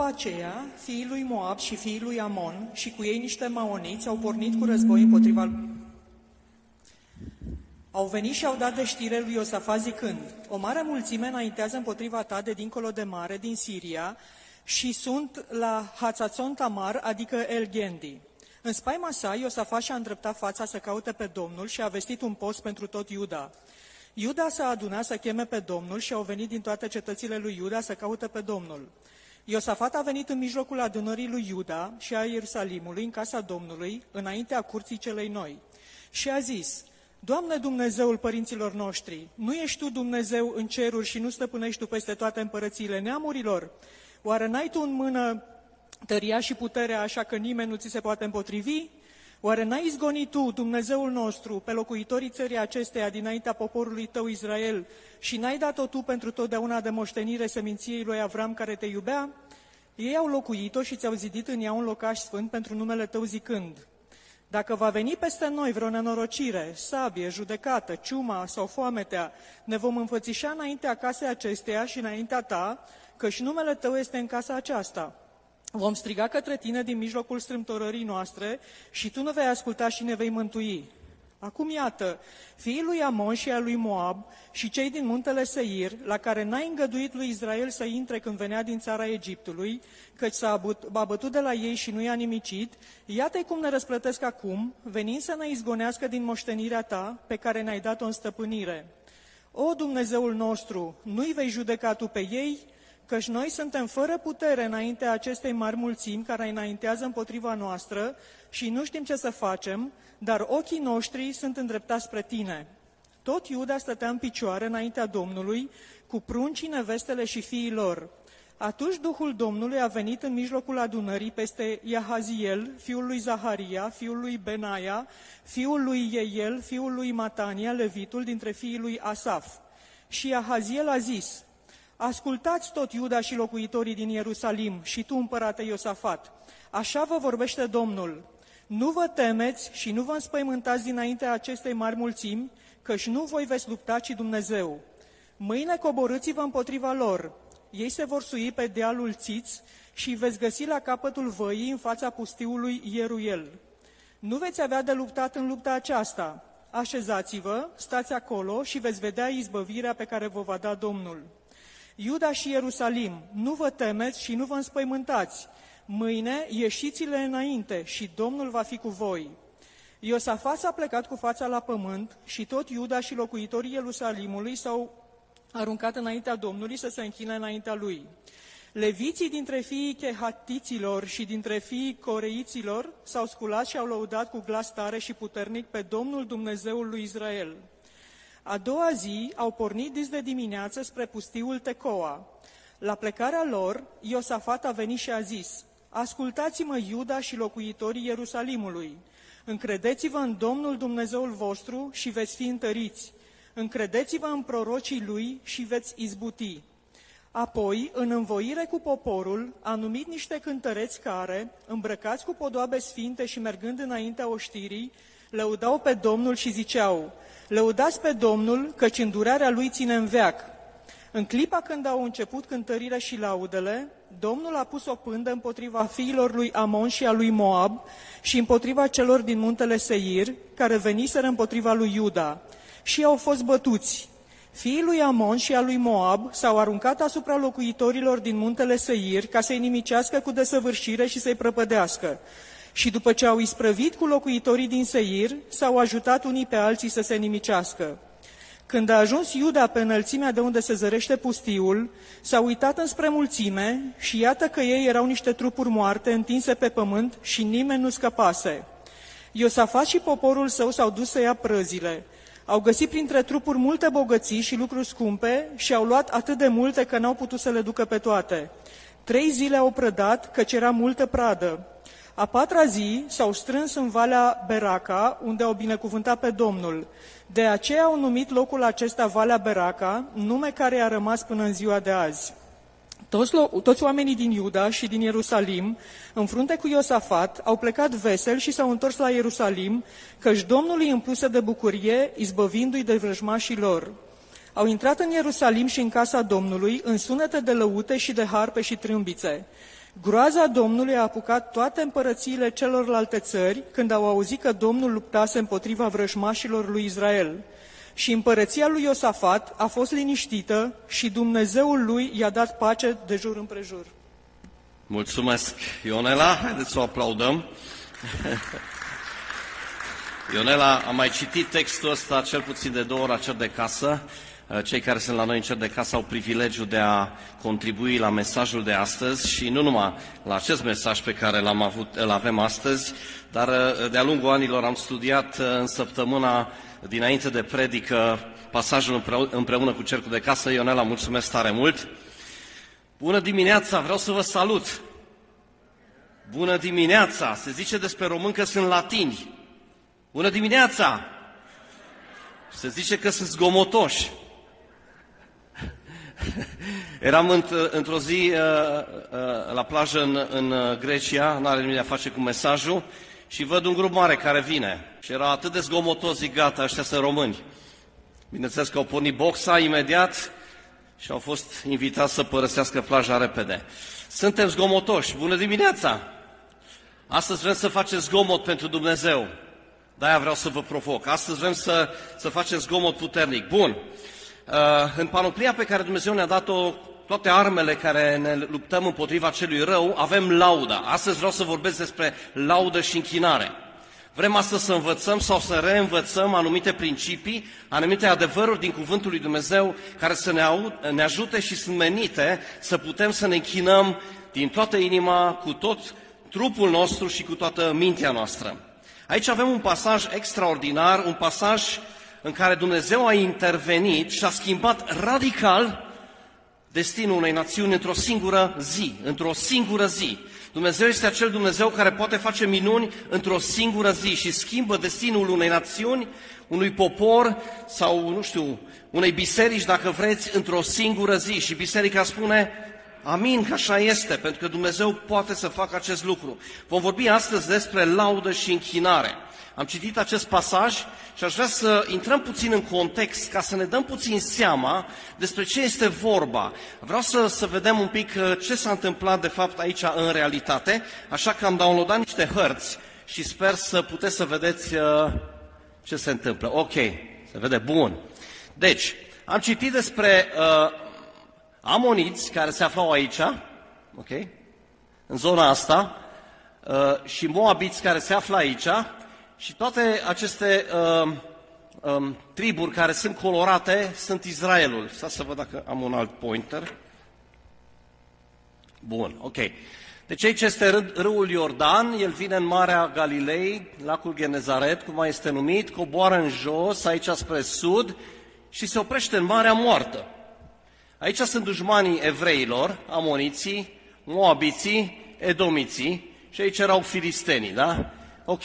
După aceea, fiii lui Moab și fiii lui Amon și cu ei niște maoniți au pornit cu război împotriva au venit și au dat de știre lui Iosafat zicând, o mare mulțime înaintează împotriva ta de dincolo de mare, din Siria, și sunt la Hatzațon Tamar, adică El Gendi. În spaima sa, Iosafat și-a îndreptat fața să caute pe Domnul și a vestit un post pentru tot Iuda. Iuda s-a adunat să cheme pe Domnul și au venit din toate cetățile lui Iuda să caute pe Domnul. Iosafat a venit în mijlocul adunării lui Iuda și a Ierusalimului în casa Domnului, înaintea curții celei noi. Și a zis, Doamne Dumnezeul părinților noștri, nu ești Tu Dumnezeu în ceruri și nu stăpânești Tu peste toate împărățiile neamurilor? Oare n-ai Tu în mână tăria și puterea așa că nimeni nu ți se poate împotrivi? Oare n-ai izgonit Tu, Dumnezeul nostru, pe locuitorii țării acesteia dinaintea poporului Tău Israel și n-ai dat-o Tu pentru totdeauna de moștenire seminției lui Avram care Te iubea? Ei au locuit-o și ți-au zidit în ea un locaș sfânt pentru numele Tău zicând, dacă va veni peste noi vreo nenorocire, sabie, judecată, ciuma sau foametea, ne vom înfățișa înaintea casei acesteia și înaintea ta, că și numele tău este în casa aceasta. Vom striga către tine din mijlocul strâmtorării noastre și tu nu vei asculta și ne vei mântui. Acum iată, fiii lui Amon și a lui Moab și cei din muntele Seir, la care n-ai îngăduit lui Israel să intre când venea din țara Egiptului, căci s-a bătut de la ei și nu i-a nimicit, iată cum ne răsplătesc acum, venind să ne izgonească din moștenirea ta, pe care ne-ai dat-o în stăpânire. O, Dumnezeul nostru, nu-i vei judeca tu pe ei, căci noi suntem fără putere înaintea acestei mari mulțimi care înaintează împotriva noastră și nu știm ce să facem, dar ochii noștri sunt îndreptați spre tine. Tot Iuda stătea în picioare înaintea Domnului, cu pruncii, nevestele și fiii lor. Atunci Duhul Domnului a venit în mijlocul adunării peste Iahaziel, fiul lui Zaharia, fiul lui Benaia, fiul lui Ieiel, fiul lui Matania, levitul dintre fiii lui Asaf. Și Iahaziel a zis, Ascultați tot Iuda și locuitorii din Ierusalim și tu, împărate Iosafat. Așa vă vorbește Domnul. Nu vă temeți și nu vă înspăimântați dinaintea acestei mari mulțimi, căci nu voi veți lupta, ci Dumnezeu. Mâine coborâți-vă împotriva lor. Ei se vor sui pe dealul Țiț și veți găsi la capătul văii în fața pustiului Ieruel. Nu veți avea de luptat în lupta aceasta. Așezați-vă, stați acolo și veți vedea izbăvirea pe care vă va da Domnul. Iuda și Ierusalim, nu vă temeți și nu vă înspăimântați. Mâine ieșiți-le înainte și Domnul va fi cu voi. Iosafat s-a plecat cu fața la pământ și tot Iuda și locuitorii Ierusalimului s-au aruncat înaintea Domnului să se închine înaintea lui. Leviții dintre fiii chehatiților și dintre fiii coreiților s-au sculat și au lăudat cu glas tare și puternic pe Domnul Dumnezeul lui Israel. A doua zi au pornit dis de dimineață spre pustiul Tecoa. La plecarea lor, Iosafat a venit și a zis, Ascultați-mă, Iuda și locuitorii Ierusalimului, încredeți-vă în Domnul Dumnezeul vostru și veți fi întăriți, încredeți-vă în prorocii lui și veți izbuti. Apoi, în învoire cu poporul, a numit niște cântăreți care, îmbrăcați cu podoabe sfinte și mergând înaintea oștirii, lăudau pe Domnul și ziceau, Lăudați pe Domnul, căci îndurarea Lui ține în veac. În clipa când au început cântările și laudele, Domnul a pus o pândă împotriva fiilor lui Amon și a lui Moab și împotriva celor din muntele Seir, care veniseră împotriva lui Iuda, și au fost bătuți. Fiii lui Amon și a lui Moab s-au aruncat asupra locuitorilor din muntele Seir ca să-i nimicească cu desăvârșire și să-i prăpădească. Și după ce au isprăvit cu locuitorii din Seir, s-au ajutat unii pe alții să se nimicească. Când a ajuns Iuda pe înălțimea de unde se zărește pustiul, s-a uitat înspre mulțime și iată că ei erau niște trupuri moarte întinse pe pământ și nimeni nu scăpase. Iosafat și poporul său s-au dus să ia prăzile. Au găsit printre trupuri multe bogății și lucruri scumpe și au luat atât de multe că n-au putut să le ducă pe toate. Trei zile au prădat, căci era multă pradă. A patra zi s-au strâns în Valea Beraca, unde au binecuvântat pe Domnul. De aceea au numit locul acesta Valea Beraca, nume care a rămas până în ziua de azi. Toți, toți oamenii din Iuda și din Ierusalim, în frunte cu Iosafat, au plecat vesel și s-au întors la Ierusalim, căci Domnul îi împluse de bucurie, izbăvindu-i de vrăjmașii lor. au intrat în Ierusalim și în casa Domnului în sunete de lăute și de harpe și trâmbițe. Groaza Domnului a apucat toate împărățiile celorlalte țări când au auzit că Domnul luptase împotriva vrăjmașilor lui Israel. Și împărăția lui Iosafat a fost liniștită și Dumnezeul lui i-a dat pace de jur împrejur. Mulțumesc, Ionela. Haideți să o aplaudăm. Ionela, am mai citit textul ăsta cel puțin de două ori la cer de casă. Cei care sunt la noi în cer de casă au privilegiul de a contribui la mesajul de astăzi și nu numai la acest mesaj pe care l-am avut, îl avem astăzi, dar de-a lungul anilor am studiat în săptămâna dinainte de predică pasajul împreună cu cercul de casă. Ionela, mulțumesc tare mult! Bună dimineața, vreau să vă salut! Bună dimineața! Se zice despre români că sunt latini. Bună dimineața! Se zice că sunt zgomotoși. Eram într-o zi uh, uh, la plajă în, în Grecia, nu are nimic de a face cu mesajul, și văd un grup mare care vine. Și era atât de zgomotos, zic, gata, ăștia sunt români. Bineînțeles că au pornit boxa imediat și au fost invitați să părăsească plaja repede. Suntem zgomotoși. Bună dimineața! Astăzi vrem să facem zgomot pentru Dumnezeu. De-aia vreau să vă provoc. Astăzi vrem să, să facem zgomot puternic. Bun. Uh, în panoplia pe care Dumnezeu ne-a dat-o, toate armele care ne luptăm împotriva celui rău, avem lauda. Astăzi vreau să vorbesc despre laudă și închinare. Vrem astăzi să învățăm sau să reînvățăm anumite principii, anumite adevăruri din Cuvântul lui Dumnezeu care să ne, au, ne ajute și sunt menite să putem să ne închinăm din toată inima, cu tot trupul nostru și cu toată mintea noastră. Aici avem un pasaj extraordinar, un pasaj în care Dumnezeu a intervenit și a schimbat radical destinul unei națiuni într-o singură zi, într-o singură zi. Dumnezeu este acel Dumnezeu care poate face minuni într-o singură zi și schimbă destinul unei națiuni, unui popor sau, nu știu, unei biserici, dacă vreți, într-o singură zi. Și biserica spune, amin că așa este, pentru că Dumnezeu poate să facă acest lucru. Vom vorbi astăzi despre laudă și închinare. Am citit acest pasaj și aș vrea să intrăm puțin în context ca să ne dăm puțin seama despre ce este vorba. Vreau să, să vedem un pic uh, ce s-a întâmplat de fapt aici în realitate, așa că am downloadat niște hărți și sper să puteți să vedeți uh, ce se întâmplă. Ok, se vede bun. Deci, am citit despre uh, amoniți care se aflau aici, ok, în zona asta, uh, și moabiți care se află aici, și toate aceste uh, um, triburi care sunt colorate sunt Israelul. Să să văd dacă am un alt pointer. Bun, ok. Deci aici este râul Iordan, el vine în Marea Galilei, lacul Genezaret, cum mai este numit, coboară în jos, aici spre sud și se oprește în Marea Moartă. Aici sunt dușmanii evreilor, amoniții, moabiții, edomiții și aici erau filistenii, da? Ok.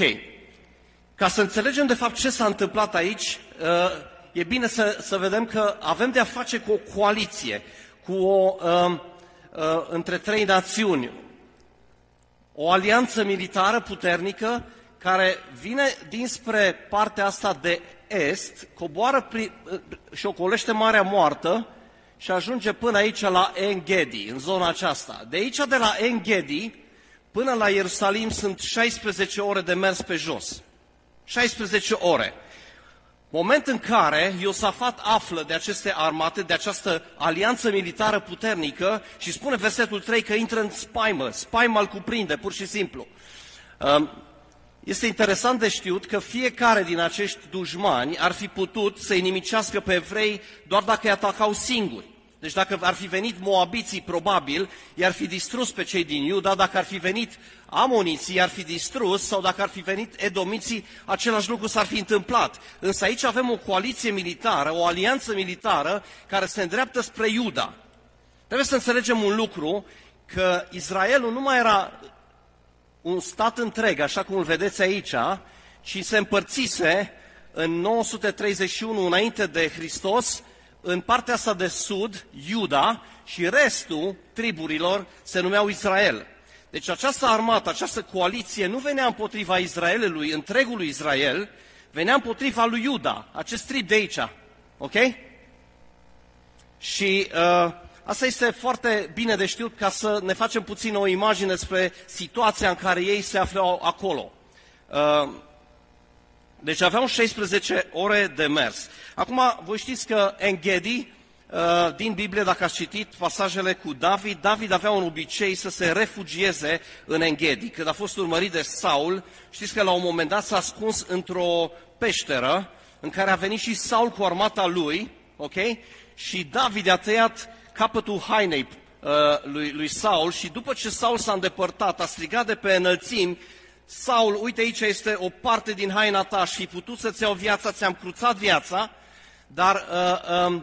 Ca să înțelegem de fapt ce s-a întâmplat aici, uh, e bine să, să vedem că avem de a face cu o coaliție, cu o, uh, uh, între trei națiuni, o alianță militară puternică care vine dinspre partea asta de est, coboară pri, și ocolește Marea Moartă și ajunge până aici la Enghedi, în zona aceasta. De aici, de la Enghedi, până la Ierusalim, sunt 16 ore de mers pe jos. 16 ore. Moment în care Iosafat află de aceste armate, de această alianță militară puternică și spune versetul 3 că intră în spaimă, spaima îl cuprinde, pur și simplu. Um, este interesant de știut că fiecare din acești dușmani ar fi putut să-i nimicească pe evrei doar dacă îi atacau singuri. Deci dacă ar fi venit moabiții, probabil, i-ar fi distrus pe cei din Iuda, dacă ar fi venit amoniții, i-ar fi distrus, sau dacă ar fi venit edomiții, același lucru s-ar fi întâmplat. Însă aici avem o coaliție militară, o alianță militară, care se îndreaptă spre Iuda. Trebuie să înțelegem un lucru, că Israelul nu mai era un stat întreg, așa cum îl vedeți aici, ci se împărțise în 931 înainte de Hristos în partea asta de sud, Iuda, și restul triburilor se numeau Israel. Deci această armată, această coaliție nu venea împotriva Israelului, întregului Israel, venea împotriva lui Iuda, acest trib de aici. Ok? Și uh, asta este foarte bine de știut ca să ne facem puțin o imagine despre situația în care ei se aflau acolo. Uh, deci aveau 16 ore de mers. Acum, voi știți că Enghedi, uh, din Biblie, dacă ați citit pasajele cu David, David avea un obicei să se refugieze în Enghedi. Când a fost urmărit de Saul, știți că la un moment dat s-a ascuns într-o peșteră în care a venit și Saul cu armata lui, ok? Și David a tăiat capătul hainei uh, lui, lui Saul și după ce Saul s-a îndepărtat, a strigat de pe înălțimi, Saul, uite aici este o parte din haina ta și putut să-ți iau viața, ți-am cruțat viața, dar uh, uh,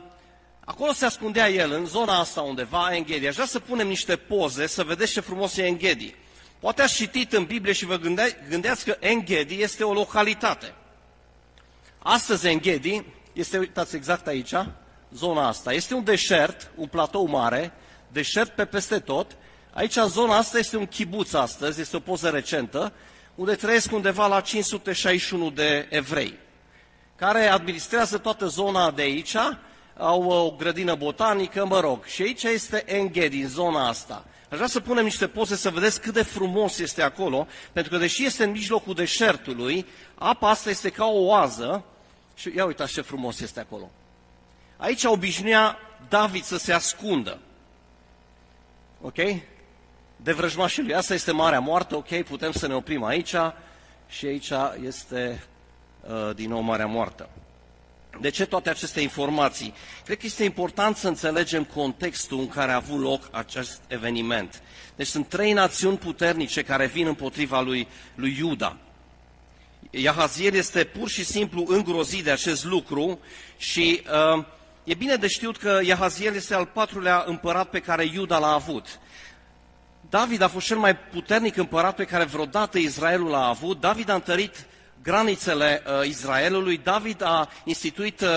acolo se ascundea el, în zona asta undeva, Enghedi. Aș vrea să punem niște poze, să vedeți ce frumos e Enghedi. Poate ați citit în Biblie și vă gândea, gândeați că Enghedi este o localitate. Astăzi Enghedi este, uitați exact aici, zona asta. Este un deșert, un platou mare, deșert pe peste tot. Aici, zona asta este un chibuț astăzi, este o poză recentă, unde trăiesc undeva la 561 de evrei, care administrează toată zona de aici, au o grădină botanică, mă rog, și aici este Enghedi, în zona asta. Aș vrea să punem niște poze să vedeți cât de frumos este acolo, pentru că deși este în mijlocul deșertului, apa asta este ca o oază și ia uitați ce frumos este acolo. Aici obișnuia David să se ascundă. Ok? De vrăjmașii lui. Asta este Marea Moartă, ok, putem să ne oprim aici și aici este uh, din nou Marea Moartă. De ce toate aceste informații? Cred că este important să înțelegem contextul în care a avut loc acest eveniment. Deci sunt trei națiuni puternice care vin împotriva lui, lui Iuda. Iahaziel este pur și simplu îngrozit de acest lucru și uh, e bine de știut că Iahaziel este al patrulea împărat pe care Iuda l-a avut. David a fost cel mai puternic împărat pe care vreodată Israelul l-a avut. David a întărit granițele uh, Israelului, David a instituit uh,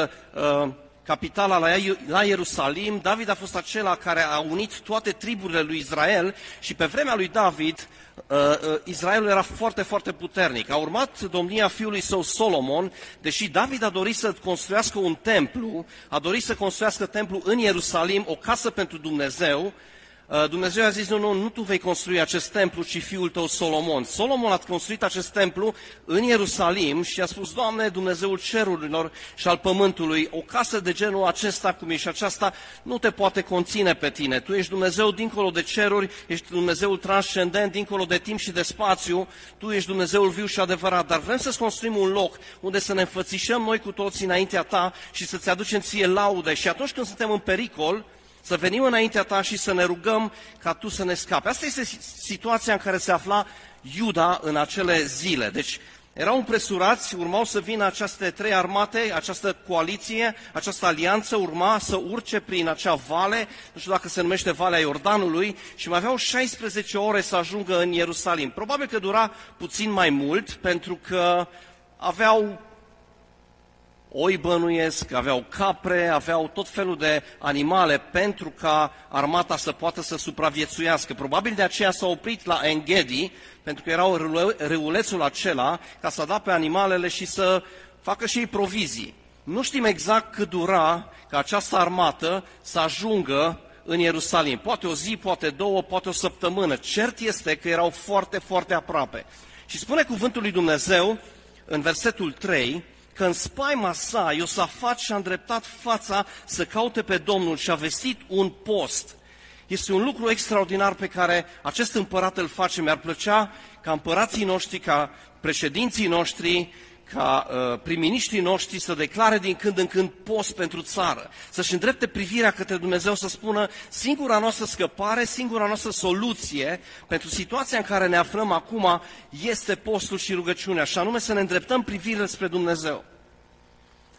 uh capitala la, la Ierusalim, David a fost acela care a unit toate triburile lui Israel și pe vremea lui David, uh, uh, Israelul era foarte, foarte puternic. A urmat domnia fiului său Solomon, deși David a dorit să construiască un templu, a dorit să construiască templu în Ierusalim, o casă pentru Dumnezeu, Uh, Dumnezeu a zis, nu, nu, nu tu vei construi acest templu, ci fiul tău Solomon. Solomon a construit acest templu în Ierusalim și a spus, Doamne, Dumnezeul cerurilor și al pământului, o casă de genul acesta, cum e și aceasta, nu te poate conține pe tine. Tu ești Dumnezeu dincolo de ceruri, ești Dumnezeul transcendent, dincolo de timp și de spațiu, tu ești Dumnezeul viu și adevărat, dar vrem să-ți construim un loc unde să ne înfățișăm noi cu toții înaintea ta și să-ți aducem ție laude. Și atunci când suntem în pericol, să venim înaintea ta și să ne rugăm ca tu să ne scapi. Asta este situația în care se afla Iuda în acele zile. Deci erau împresurați, urmau să vină aceste trei armate, această coaliție, această alianță, urma să urce prin acea vale, nu știu dacă se numește Valea Iordanului, și mai aveau 16 ore să ajungă în Ierusalim. Probabil că dura puțin mai mult, pentru că aveau oi bănuiesc, aveau capre, aveau tot felul de animale pentru ca armata să poată să supraviețuiască. Probabil de aceea s-au oprit la Enghedi, pentru că erau râulețul acela, ca să da pe animalele și să facă și ei provizii. Nu știm exact cât dura ca această armată să ajungă în Ierusalim. Poate o zi, poate două, poate o săptămână. Cert este că erau foarte, foarte aproape. Și spune cuvântul lui Dumnezeu în versetul 3, că în spaima sa Iosafat și-a îndreptat fața să caute pe Domnul și a vestit un post. Este un lucru extraordinar pe care acest împărat îl face. Mi-ar plăcea ca împărații noștri, ca președinții noștri, ca uh, prim-ministrii noștri să declare din când în când post pentru țară, să-și îndrepte privirea către Dumnezeu, să spună singura noastră scăpare, singura noastră soluție pentru situația în care ne aflăm acum este postul și rugăciunea, și anume să ne îndreptăm privirea spre Dumnezeu.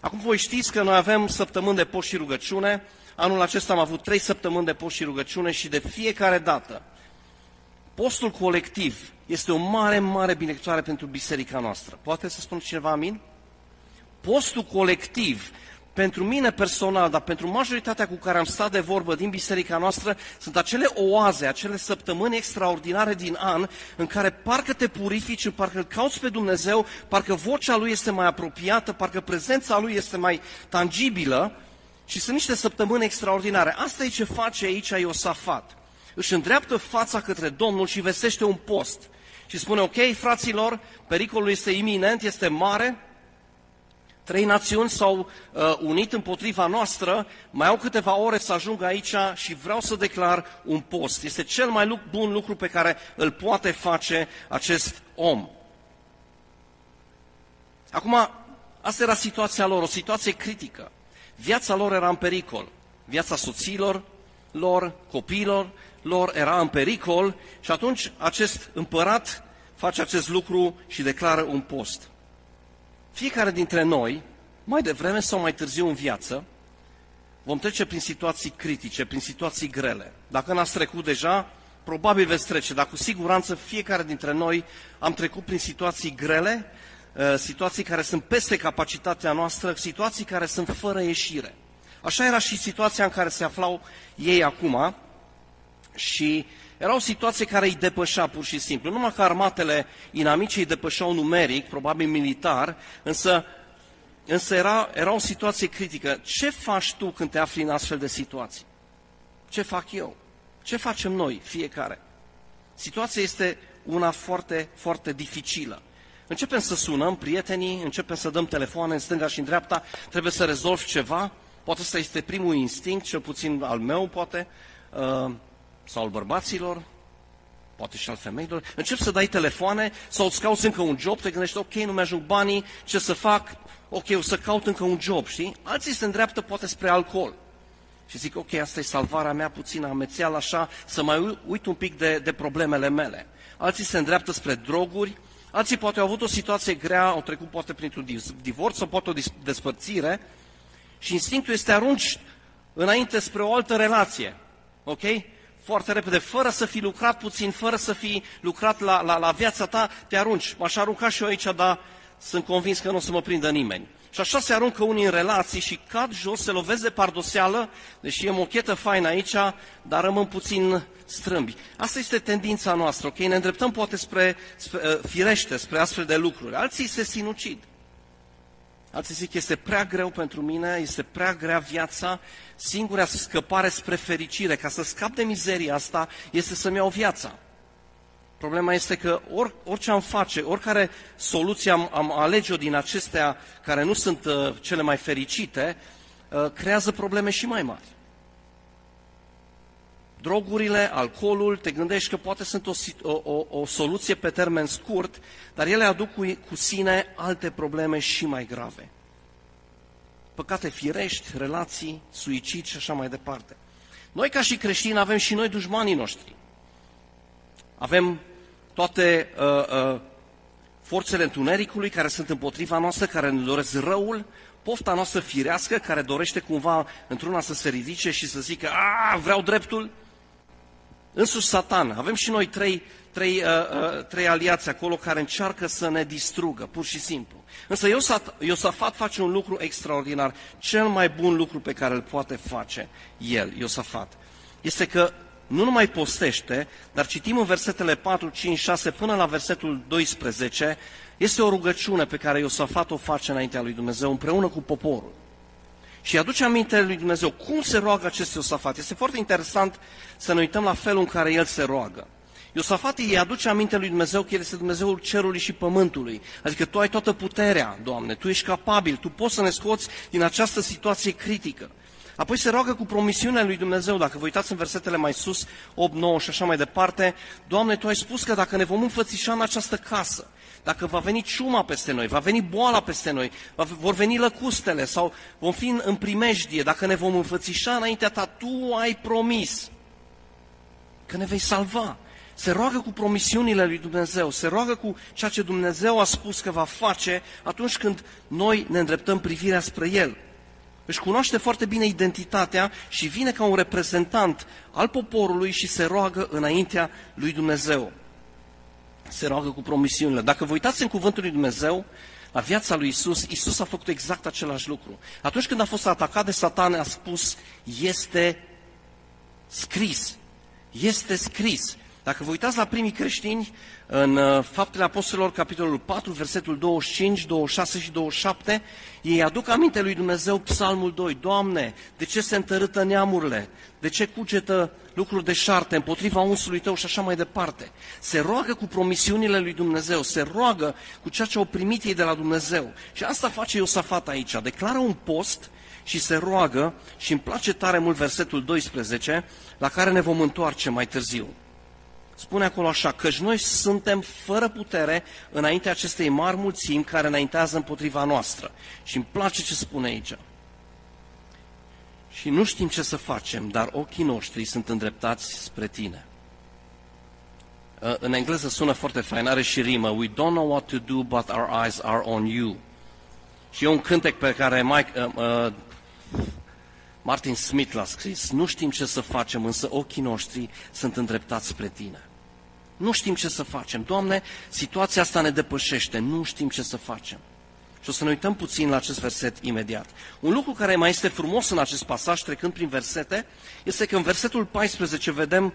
Acum voi știți că noi avem săptămâni de post și rugăciune, anul acesta am avut trei săptămâni de post și rugăciune și de fiecare dată postul colectiv este o mare, mare binecuvântare pentru biserica noastră. Poate să spun cineva amin? Postul colectiv, pentru mine personal, dar pentru majoritatea cu care am stat de vorbă din biserica noastră, sunt acele oaze, acele săptămâni extraordinare din an în care parcă te purifici, parcă îl cauți pe Dumnezeu, parcă vocea Lui este mai apropiată, parcă prezența Lui este mai tangibilă Și sunt niște săptămâni extraordinare. Asta e ce face aici Iosafat. Își îndreaptă fața către Domnul și vestește un post. Și spune, ok, fraților, pericolul este iminent, este mare, Trei națiuni s-au uh, unit împotriva noastră, mai au câteva ore să ajungă aici și vreau să declar un post. Este cel mai bun lucru pe care îl poate face acest om. Acum, asta era situația lor, o situație critică. Viața lor era în pericol. Viața soților lor, copiilor lor era în pericol și atunci acest împărat face acest lucru și declară un post. Fiecare dintre noi, mai devreme sau mai târziu în viață, vom trece prin situații critice, prin situații grele. Dacă n-ați trecut deja, probabil veți trece, dar cu siguranță fiecare dintre noi am trecut prin situații grele, uh, situații care sunt peste capacitatea noastră, situații care sunt fără ieșire. Așa era și situația în care se aflau ei acum și era o situație care îi depășea pur și simplu. Numai că armatele inamice îi depășeau numeric, probabil militar, însă, însă era, era o situație critică. Ce faci tu când te afli în astfel de situații? Ce fac eu? Ce facem noi, fiecare? Situația este una foarte, foarte dificilă. Începem să sunăm prietenii, începem să dăm telefoane în stânga și în dreapta, trebuie să rezolvi ceva, poate ăsta este primul instinct, cel puțin al meu, poate, uh, sau al bărbaților, poate și al femeilor, încep să dai telefoane sau îți cauți încă un job, te gândești, ok, nu mi-ajung banii, ce să fac? Ok, o să caut încă un job, știi? Alții se îndreaptă poate spre alcool. Și zic, ok, asta e salvarea mea puțină amețeal așa, să mai uit un pic de, de problemele mele. Alții se îndreaptă spre droguri, alții poate au avut o situație grea, au trecut poate printr-un divorț sau poate o despărțire și instinctul este arunci înainte spre o altă relație. Ok? Foarte repede, fără să fi lucrat puțin, fără să fi lucrat la, la, la viața ta, te arunci. M-aș arunca și eu aici, dar sunt convins că nu o să mă prindă nimeni. Și așa se aruncă unii în relații și cad jos, se lovesc de pardoseală, deși e mochetă faină aici, dar rămân puțin strâmbi. Asta este tendința noastră, ok? Ne îndreptăm poate spre, spre uh, firește, spre astfel de lucruri. Alții se sinucid. Alții zic, este prea greu pentru mine, este prea grea viața, singura scăpare spre fericire, ca să scap de mizeria asta, este să-mi iau viața. Problema este că or, orice am face, oricare soluție am, am alege-o din acestea care nu sunt uh, cele mai fericite, uh, creează probleme și mai mari. Drogurile, alcoolul, te gândești că poate sunt o, o, o soluție pe termen scurt, dar ele aduc cu, cu sine alte probleme și mai grave. Păcate firești, relații, suicid și așa mai departe. Noi ca și creștini avem și noi dușmanii noștri. Avem toate uh, uh, forțele întunericului care sunt împotriva noastră, care ne doresc răul, pofta noastră firească care dorește cumva într-una să se ridice și să zică, a, vreau dreptul, Însuși Satan, avem și noi trei, trei, uh, uh, trei aliați acolo care încearcă să ne distrugă, pur și simplu. Însă Iosafat face un lucru extraordinar, cel mai bun lucru pe care îl poate face el, Iosafat, este că nu numai postește, dar citim în versetele 4, 5, 6 până la versetul 12, este o rugăciune pe care Iosafat o face înaintea lui Dumnezeu împreună cu poporul și aduce aminte lui Dumnezeu. Cum se roagă acest Iosafat? Este foarte interesant să ne uităm la felul în care el se roagă. Iosafat îi aduce aminte lui Dumnezeu că El este Dumnezeul cerului și pământului. Adică Tu ai toată puterea, Doamne, Tu ești capabil, Tu poți să ne scoți din această situație critică. Apoi se roagă cu promisiunea lui Dumnezeu, dacă vă uitați în versetele mai sus, 8, 9 și așa mai departe, Doamne, Tu ai spus că dacă ne vom înfățișa în această casă, dacă va veni ciuma peste noi, va veni boala peste noi, vor veni lăcustele sau vom fi în primejdie, dacă ne vom înfățișa înaintea ta, tu ai promis că ne vei salva. Se roagă cu promisiunile lui Dumnezeu, se roagă cu ceea ce Dumnezeu a spus că va face atunci când noi ne îndreptăm privirea spre El. Își cunoaște foarte bine identitatea și vine ca un reprezentant al poporului și se roagă înaintea lui Dumnezeu se roagă cu promisiunile. Dacă vă uitați în cuvântul lui Dumnezeu, la viața lui Isus, Isus a făcut exact același lucru. Atunci când a fost atacat de Satan, a spus, este scris. Este scris. Dacă vă uitați la primii creștini, în uh, Faptele Apostolilor, capitolul 4, versetul 25, 26 și 27, ei aduc aminte lui Dumnezeu psalmul 2. Doamne, de ce se întărâtă neamurile? De ce cugetă lucruri de șarte împotriva unsului tău și așa mai departe? Se roagă cu promisiunile lui Dumnezeu, se roagă cu ceea ce au primit ei de la Dumnezeu. Și asta face Iosafat aici. Declară un post și se roagă și îmi place tare mult versetul 12, la care ne vom întoarce mai târziu. Spune acolo așa, căci noi suntem fără putere înaintea acestei mari mulțimi care înaintează împotriva noastră. Și îmi place ce spune aici. Și nu știm ce să facem, dar ochii noștri sunt îndreptați spre tine. În engleză sună foarte fain, are și rimă. We don't know what to do, but our eyes are on you. Și e un cântec pe care Mike, uh, uh, Martin Smith l-a scris. Nu știm ce să facem, însă ochii noștri sunt îndreptați spre tine. Nu știm ce să facem. Doamne, situația asta ne depășește. Nu știm ce să facem. Și o să ne uităm puțin la acest verset imediat. Un lucru care mai este frumos în acest pasaj, trecând prin versete, este că în versetul 14 vedem,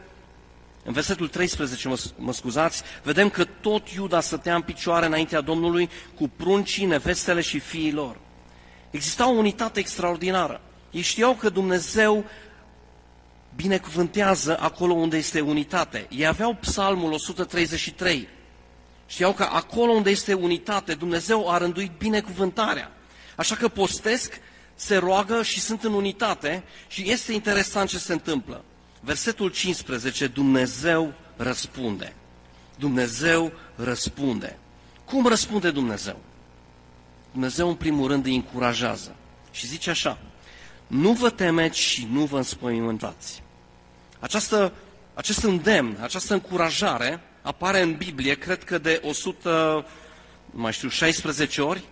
în versetul 13, mă, mă scuzați, vedem că tot Iuda stătea în picioare înaintea Domnului cu pruncii, nevestele și fiilor. Exista o unitate extraordinară. Ei știau că Dumnezeu binecuvântează acolo unde este unitate. Ei aveau psalmul 133. Știau că acolo unde este unitate, Dumnezeu a rânduit binecuvântarea. Așa că postesc, se roagă și sunt în unitate și este interesant ce se întâmplă. Versetul 15, Dumnezeu răspunde. Dumnezeu răspunde. Cum răspunde Dumnezeu? Dumnezeu în primul rând îi încurajează și zice așa, nu vă temeți și nu vă înspăimântați. Această, acest îndemn, această încurajare apare în Biblie, cred că de 100, mai știu, 16 ori.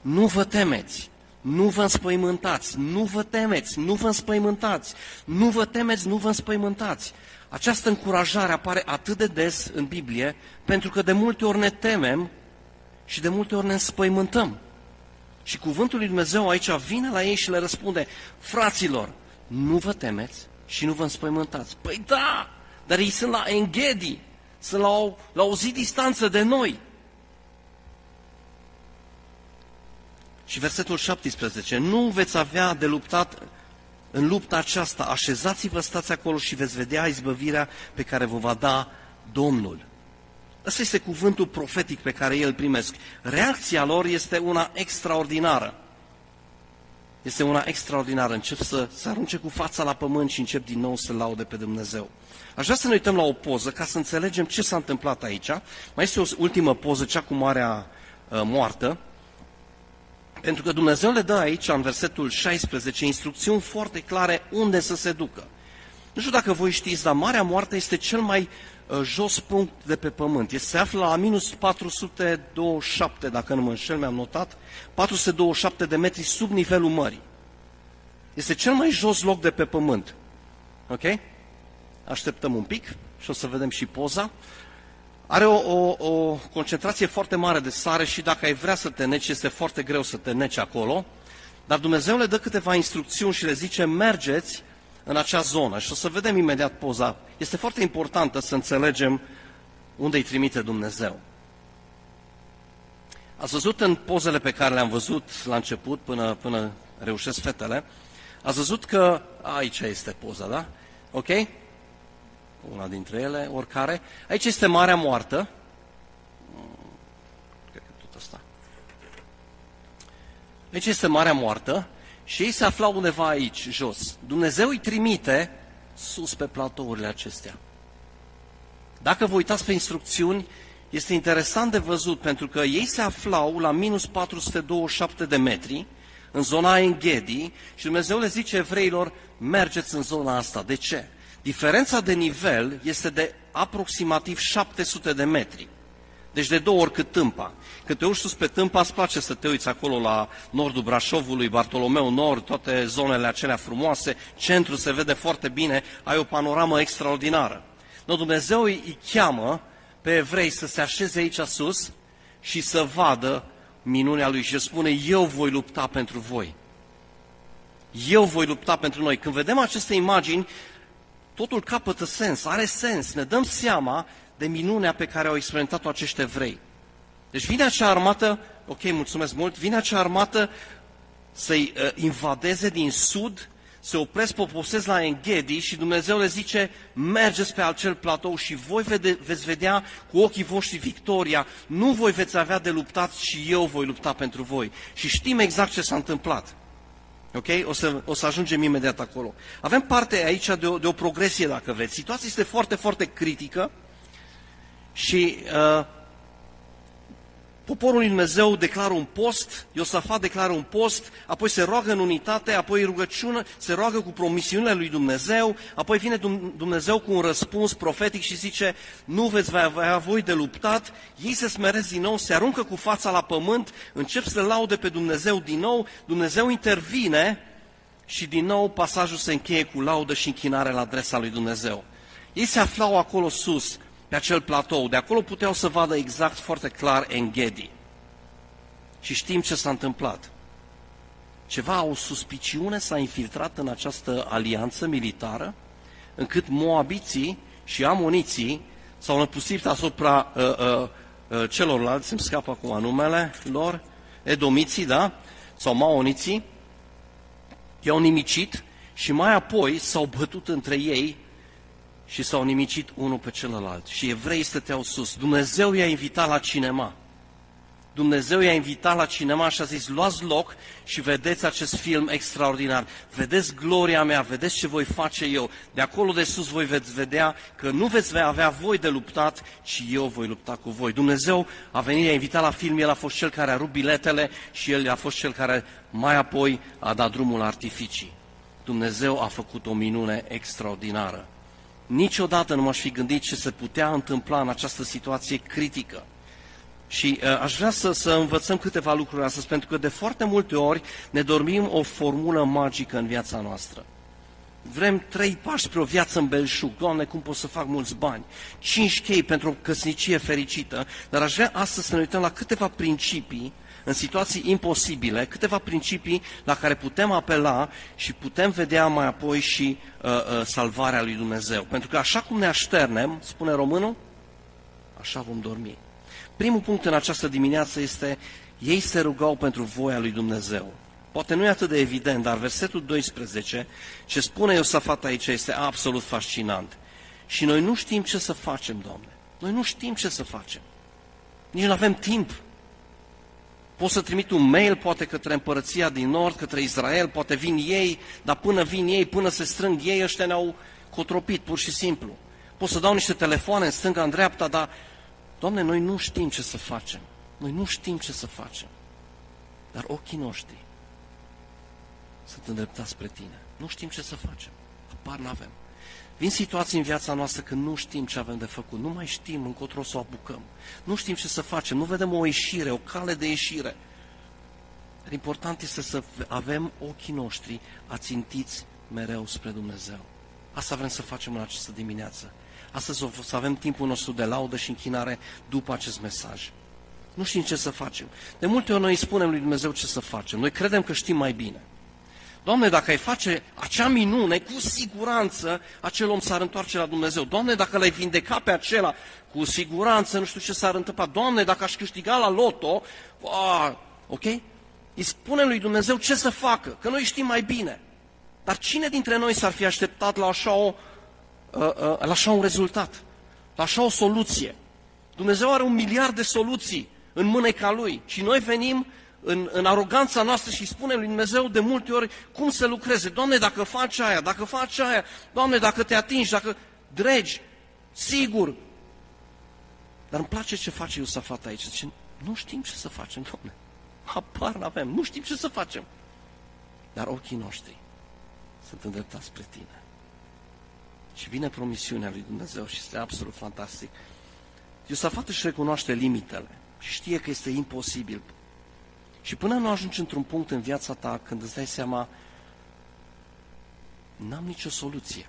Nu vă temeți, nu vă înspăimântați, nu vă temeți, nu vă înspăimântați, nu vă temeți, nu vă înspăimântați. Această încurajare apare atât de des în Biblie, pentru că de multe ori ne temem și de multe ori ne înspăimântăm. Și cuvântul lui Dumnezeu aici vine la ei și le răspunde, fraților, nu vă temeți și nu vă înspăimântați. Păi da, dar ei sunt la Enghedi, sunt la o, la o zi distanță de noi. Și versetul 17, nu veți avea de luptat în lupta aceasta, așezați-vă, stați acolo și veți vedea izbăvirea pe care vă va da Domnul. Ăsta este cuvântul profetic pe care ei îl primesc. Reacția lor este una extraordinară. Este una extraordinară. Încep să se arunce cu fața la pământ și încep din nou să laude pe Dumnezeu. Aș vrea să ne uităm la o poză ca să înțelegem ce s-a întâmplat aici. Mai este o ultimă poză, cea cu Marea uh, Moartă. Pentru că Dumnezeu le dă aici, în versetul 16, instrucțiuni foarte clare unde să se ducă. Nu știu dacă voi știți, dar Marea Moartă este cel mai Uh, jos punct de pe pământ. Este, se află la minus 427, dacă nu mă înșel, mi-am notat, 427 de metri sub nivelul mării. Este cel mai jos loc de pe pământ. Ok? Așteptăm un pic și o să vedem și poza. Are o, o, o concentrație foarte mare de sare și dacă ai vrea să te neci, este foarte greu să te neci acolo. Dar Dumnezeu le dă câteva instrucțiuni și le zice, mergeți în acea zonă. Și o să vedem imediat poza. Este foarte importantă să înțelegem unde îi trimite Dumnezeu. Ați văzut în pozele pe care le-am văzut la început, până, până reușesc fetele, ați văzut că aici este poza, da? Ok? Una dintre ele, oricare. Aici este Marea Moartă. Cred că tot asta. Aici este Marea Moartă și ei se aflau undeva aici, jos. Dumnezeu îi trimite sus pe platourile acestea. Dacă vă uitați pe instrucțiuni, este interesant de văzut, pentru că ei se aflau la minus 427 de metri, în zona Enghedi, și Dumnezeu le zice evreilor, mergeți în zona asta. De ce? Diferența de nivel este de aproximativ 700 de metri. Deci de două ori cât tâmpa. Când te urci sus pe tâmpa, îți place să te uiți acolo la nordul Brașovului, Bartolomeu Nord, toate zonele acelea frumoase, centrul se vede foarte bine, ai o panoramă extraordinară. No, Dumnezeu îi, îi cheamă pe evrei să se așeze aici sus și să vadă minunea lui și spune, eu voi lupta pentru voi. Eu voi lupta pentru noi. Când vedem aceste imagini, totul capătă sens, are sens, ne dăm seama de minunea pe care au experimentat-o acești evrei. Deci vine acea armată, ok, mulțumesc mult, vine acea armată să-i uh, invadeze din sud, se opresc, poposesc la Enghedi și Dumnezeu le zice, mergeți pe acel platou și voi vede, veți vedea cu ochii voștri victoria, nu voi veți avea de luptat și eu voi lupta pentru voi. Și știm exact ce s-a întâmplat. Ok? O să, o să ajungem imediat acolo. Avem parte aici de o, de o progresie, dacă vreți. Situația este foarte, foarte critică și uh, Poporul lui Dumnezeu declară un post, Iosafat declară un post, apoi se roagă în unitate, apoi rugăciune, se roagă cu promisiunile lui Dumnezeu, apoi vine Dumnezeu cu un răspuns profetic și zice, nu veți avea voi de luptat, ei se smeresc din nou, se aruncă cu fața la pământ, încep să laude pe Dumnezeu din nou, Dumnezeu intervine și din nou pasajul se încheie cu laudă și închinare la adresa lui Dumnezeu. Ei se aflau acolo sus, pe acel platou. De acolo puteau să vadă exact foarte clar Enghedi. Și știm ce s-a întâmplat. Ceva, o suspiciune s-a infiltrat în această alianță militară, încât moabiții și amoniții s-au năpustit asupra uh, uh, uh, celorlalți, îmi scapă acum numele lor, edomiții, da? Sau maoniții, i-au nimicit și mai apoi s-au bătut între ei și s-au nimicit unul pe celălalt. Și evrei stăteau sus. Dumnezeu i-a invitat la cinema. Dumnezeu i-a invitat la cinema și a zis, luați loc și vedeți acest film extraordinar. Vedeți gloria mea, vedeți ce voi face eu. De acolo de sus voi veți vedea că nu veți avea voi de luptat, ci eu voi lupta cu voi. Dumnezeu a venit, i-a invitat la film, el a fost cel care a rupt biletele și el a fost cel care mai apoi a dat drumul la artificii. Dumnezeu a făcut o minune extraordinară. Niciodată nu m-aș fi gândit ce se putea întâmpla în această situație critică. Și uh, aș vrea să, să învățăm câteva lucruri astăzi, pentru că de foarte multe ori ne dormim o formulă magică în viața noastră. Vrem trei pași spre o viață în belșug. Doamne, cum pot să fac mulți bani? Cinci chei pentru o căsnicie fericită. Dar aș vrea astăzi să ne uităm la câteva principii în situații imposibile, câteva principii la care putem apela și putem vedea mai apoi și uh, uh, salvarea lui Dumnezeu. Pentru că așa cum ne așternem, spune românul, așa vom dormi. Primul punct în această dimineață este, ei se rugau pentru voia lui Dumnezeu. Poate nu e atât de evident, dar versetul 12, ce spune Iosafat aici, este absolut fascinant. Și noi nu știm ce să facem, Doamne. Noi nu știm ce să facem. Nici nu avem timp. Pot să trimit un mail, poate către împărăția din nord, către Israel, poate vin ei, dar până vin ei, până se strâng ei, ăștia ne-au cotropit, pur și simplu. Pot să dau niște telefoane în stânga, în dreapta, dar, Doamne, noi nu știm ce să facem. Noi nu știm ce să facem. Dar ochii noștri sunt îndreptați spre Tine. Nu știm ce să facem. Apar n-avem. Vin situații în viața noastră când nu știm ce avem de făcut, nu mai știm încotro să o apucăm, nu știm ce să facem, nu vedem o ieșire, o cale de ieșire. Dar important este să avem ochii noștri ațintiți mereu spre Dumnezeu. Asta vrem să facem în această dimineață. Astăzi o să avem timpul nostru de laudă și închinare după acest mesaj. Nu știm ce să facem. De multe ori noi îi spunem lui Dumnezeu ce să facem. Noi credem că știm mai bine. Doamne, dacă ai face acea minune, cu siguranță acel om s-ar întoarce la Dumnezeu. Doamne, dacă l-ai vindecat pe acela, cu siguranță nu știu ce s-ar întâmpla. Doamne, dacă aș câștiga la loto, a, ok? Îi spune lui Dumnezeu ce să facă, că noi știm mai bine. Dar cine dintre noi s-ar fi așteptat la așa, o, la așa un rezultat, la așa o soluție? Dumnezeu are un miliard de soluții în mâneca Lui și noi venim în, în aroganța noastră și spunem lui Dumnezeu de multe ori cum să lucreze. Doamne, dacă faci aia, dacă faci aia, Doamne, dacă te atingi, dacă dregi, sigur. Dar îmi place ce face Iosafat aici. Zice, nu știm ce să facem, Doamne. Apar n-avem, nu știm ce să facem. Dar ochii noștri sunt îndreptați spre Tine. Și vine promisiunea lui Dumnezeu și este absolut fantastic. Iosafat își recunoaște limitele și știe că este imposibil și până nu ajungi într-un punct în viața ta când îți dai seama, n-am nicio soluție.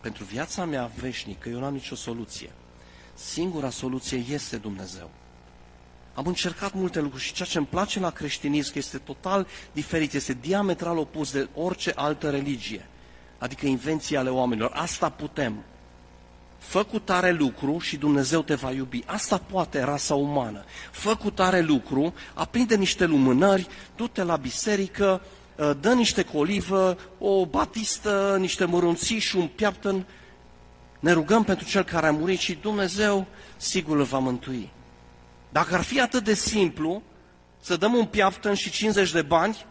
Pentru viața mea veșnică, eu n-am nicio soluție. Singura soluție este Dumnezeu. Am încercat multe lucruri și ceea ce îmi place la creștinism este total diferit, este diametral opus de orice altă religie. adică invenții ale oamenilor. Asta putem. Fă cu tare lucru și Dumnezeu te va iubi. Asta poate rasa umană. Fă cu tare lucru, aprinde niște lumânări, du-te la biserică, ă, dă niște colivă, o batistă, niște mărunțiși și un piaptăn. Ne rugăm pentru cel care a murit și Dumnezeu sigur îl va mântui. Dacă ar fi atât de simplu să dăm un piaptăn și 50 de bani,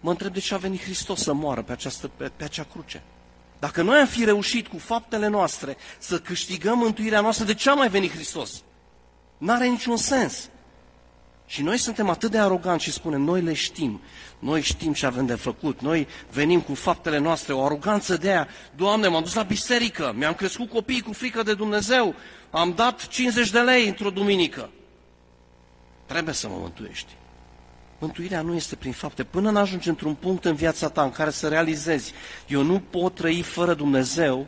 mă întreb de ce a venit Hristos să moară pe, această, pe, pe acea cruce. Dacă noi am fi reușit cu faptele noastre să câștigăm mântuirea noastră, de ce a mai venit Hristos? N-are niciun sens. Și noi suntem atât de aroganți și spunem, noi le știm, noi știm ce avem de făcut, noi venim cu faptele noastre, o aroganță de aia, Doamne, m-am dus la biserică, mi-am crescut copiii cu frică de Dumnezeu, am dat 50 de lei într-o duminică. Trebuie să mă mântuiești. Mântuirea nu este prin fapte. Până nu ajungi într-un punct în viața ta în care să realizezi, eu nu pot trăi fără Dumnezeu,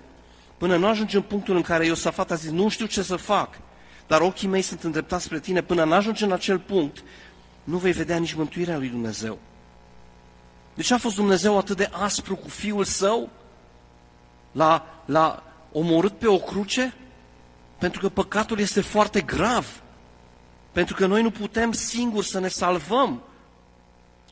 până nu ajungi în punctul în care Iosafat a zis, nu știu ce să fac, dar ochii mei sunt îndreptați spre tine, până nu ajungi în acel punct, nu vei vedea nici mântuirea lui Dumnezeu. De ce a fost Dumnezeu atât de aspru cu Fiul Său? L-a, l-a omorât pe o cruce? Pentru că păcatul este foarte grav. Pentru că noi nu putem singuri să ne salvăm.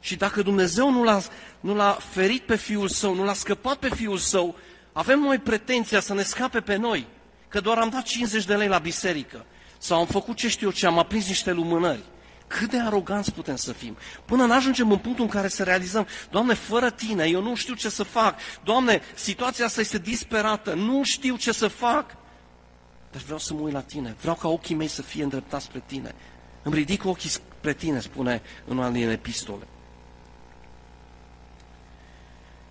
Și dacă Dumnezeu nu l-a, nu l-a ferit pe Fiul Său, nu l-a scăpat pe Fiul Său, avem noi pretenția să ne scape pe noi, că doar am dat 50 de lei la biserică, sau am făcut ce știu eu ce, am aprins niște lumânări. Cât de aroganți putem să fim? Până nu ajungem în punctul în care să realizăm, Doamne, fără Tine, eu nu știu ce să fac. Doamne, situația asta este disperată, nu știu ce să fac. Dar vreau să mă uit la Tine, vreau ca ochii mei să fie îndreptați spre Tine. Îmi ridic ochii spre Tine, spune în una din epistole.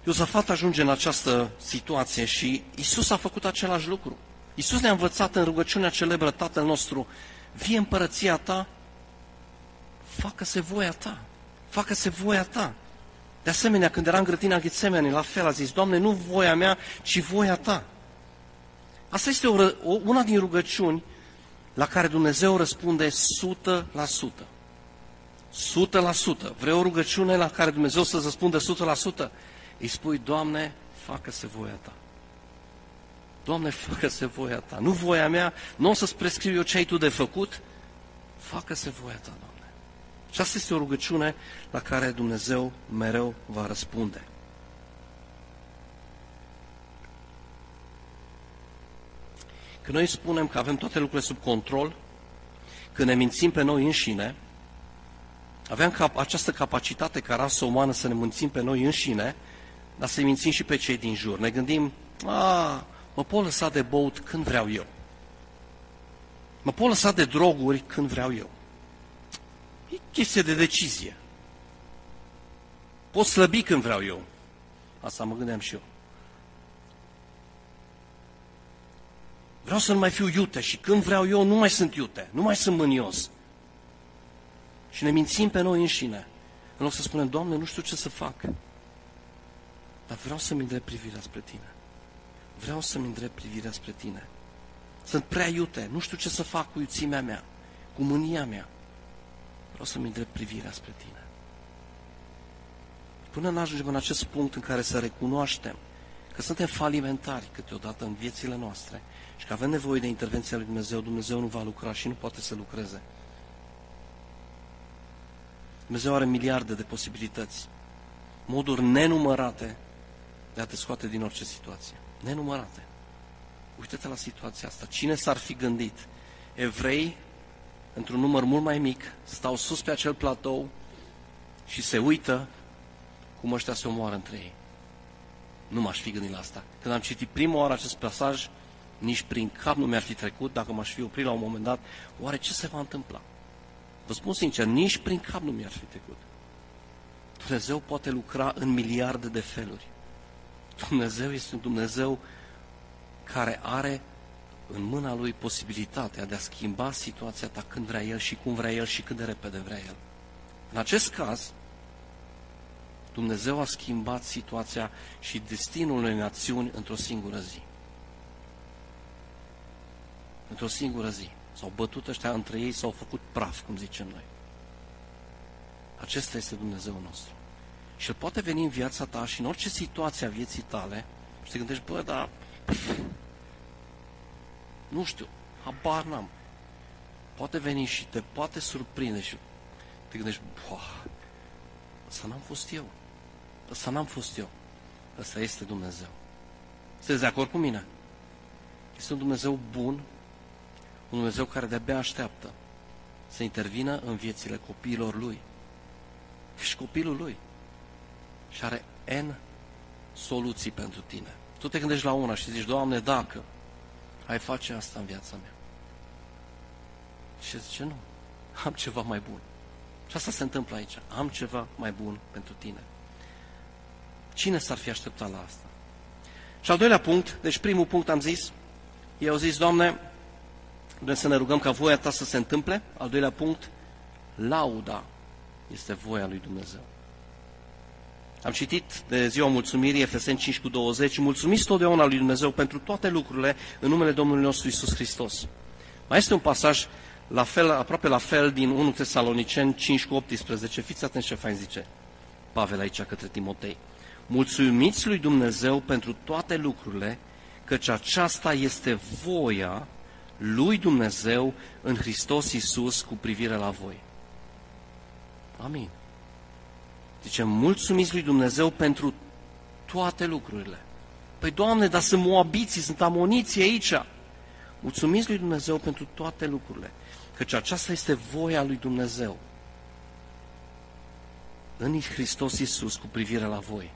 Iosafat ajunge în această situație și Isus a făcut același lucru. Isus ne-a învățat în rugăciunea celebră Tatăl nostru, vie împărăția ta, facă-se voia ta, facă-se voia ta. De asemenea, când era în grătina Ghețemene, la fel a zis, Doamne, nu voia mea, ci voia ta. Asta este o, o, una din rugăciuni la care Dumnezeu răspunde 100%. 100%. Vrei o rugăciune la care Dumnezeu să răspunde 100%? Îi spui, Doamne, facă-se voia Ta. Doamne, facă-se voia Ta. Nu voia mea, nu o să-ți prescriu eu ce ai Tu de făcut, facă-se voia Ta, Doamne. Și asta este o rugăciune la care Dumnezeu mereu va răspunde. Când noi spunem că avem toate lucrurile sub control, când ne mințim pe noi înșine, avem cap- această capacitate ca rasă umană să ne mințim pe noi înșine, dar să-i mințim și pe cei din jur. Ne gândim, a, mă pot lăsa de băut când vreau eu. Mă pot lăsa de droguri când vreau eu. E chestie de decizie. Pot slăbi când vreau eu. Asta mă gândeam și eu. Vreau să nu mai fiu iute și când vreau eu nu mai sunt iute, nu mai sunt mânios. Și ne mințim pe noi înșine. În loc să spunem, Doamne, nu știu ce să fac. Dar vreau să-mi îndrept privirea spre tine. Vreau să-mi îndrept privirea spre tine. Sunt prea iute, nu știu ce să fac cu iuțimea mea, cu mânia mea. Vreau să-mi îndrept privirea spre tine. Până nu ajungem în acest punct în care să recunoaștem că suntem falimentari câteodată în viețile noastre și că avem nevoie de intervenția lui Dumnezeu, Dumnezeu nu va lucra și nu poate să lucreze. Dumnezeu are miliarde de posibilități, moduri nenumărate de a te scoate din orice situație. Nenumărate. Uite-te la situația asta. Cine s-ar fi gândit? Evrei, într-un număr mult mai mic, stau sus pe acel platou și se uită cum ăștia se omoară între ei. Nu m-aș fi gândit la asta. Când am citit prima oară acest pasaj, nici prin cap nu mi-ar fi trecut, dacă m-aș fi oprit la un moment dat, oare ce se va întâmpla? Vă spun sincer, nici prin cap nu mi-ar fi trecut. Dumnezeu poate lucra în miliarde de feluri. Dumnezeu este un Dumnezeu care are în mâna Lui posibilitatea de a schimba situația ta când vrea El și cum vrea El și cât de repede vrea El. În acest caz, Dumnezeu a schimbat situația și destinul unei națiuni într-o singură zi. Într-o singură zi. S-au bătut ăștia între ei, s-au făcut praf, cum zicem noi. Acesta este Dumnezeu nostru. Și El poate veni în viața ta și în orice situație a vieții tale Și te gândești, bă, dar nu știu, habar n-am. Poate veni și te poate surprinde și te gândești, boah, să n-am fost eu. Să n-am fost eu. Ăsta este Dumnezeu. Sunteți de acord cu mine? Este un Dumnezeu bun, un Dumnezeu care de-abia așteaptă să intervină în viețile copiilor Lui. Ești copilul Lui. Și are N soluții pentru tine. Tu te gândești la una și zici, Doamne, dacă ai face asta în viața mea. Și zice, nu, am ceva mai bun. Și asta se întâmplă aici. Am ceva mai bun pentru tine. Cine s-ar fi așteptat la asta? Și al doilea punct, deci primul punct am zis, ei au zis, Doamne, vrem să ne rugăm ca voia Ta să se întâmple. Al doilea punct, lauda este voia lui Dumnezeu. Am citit de ziua mulțumirii, Efeseni 5 cu 20, mulțumiți totdeauna lui Dumnezeu pentru toate lucrurile în numele Domnului nostru Isus Hristos. Mai este un pasaj la fel, aproape la fel din 1 Tesaloniceni 5 cu 18. Fiți atenți ce fain zice Pavel aici către Timotei. Mulțumiți lui Dumnezeu pentru toate lucrurile, căci aceasta este voia lui Dumnezeu în Hristos Iisus cu privire la voi. Amin. Zice, mulțumiți lui Dumnezeu pentru toate lucrurile. Păi, Doamne, dar sunt moabiții, sunt amoniții aici. Mulțumiți lui Dumnezeu pentru toate lucrurile, căci aceasta este voia lui Dumnezeu în Hristos Iisus cu privire la voi.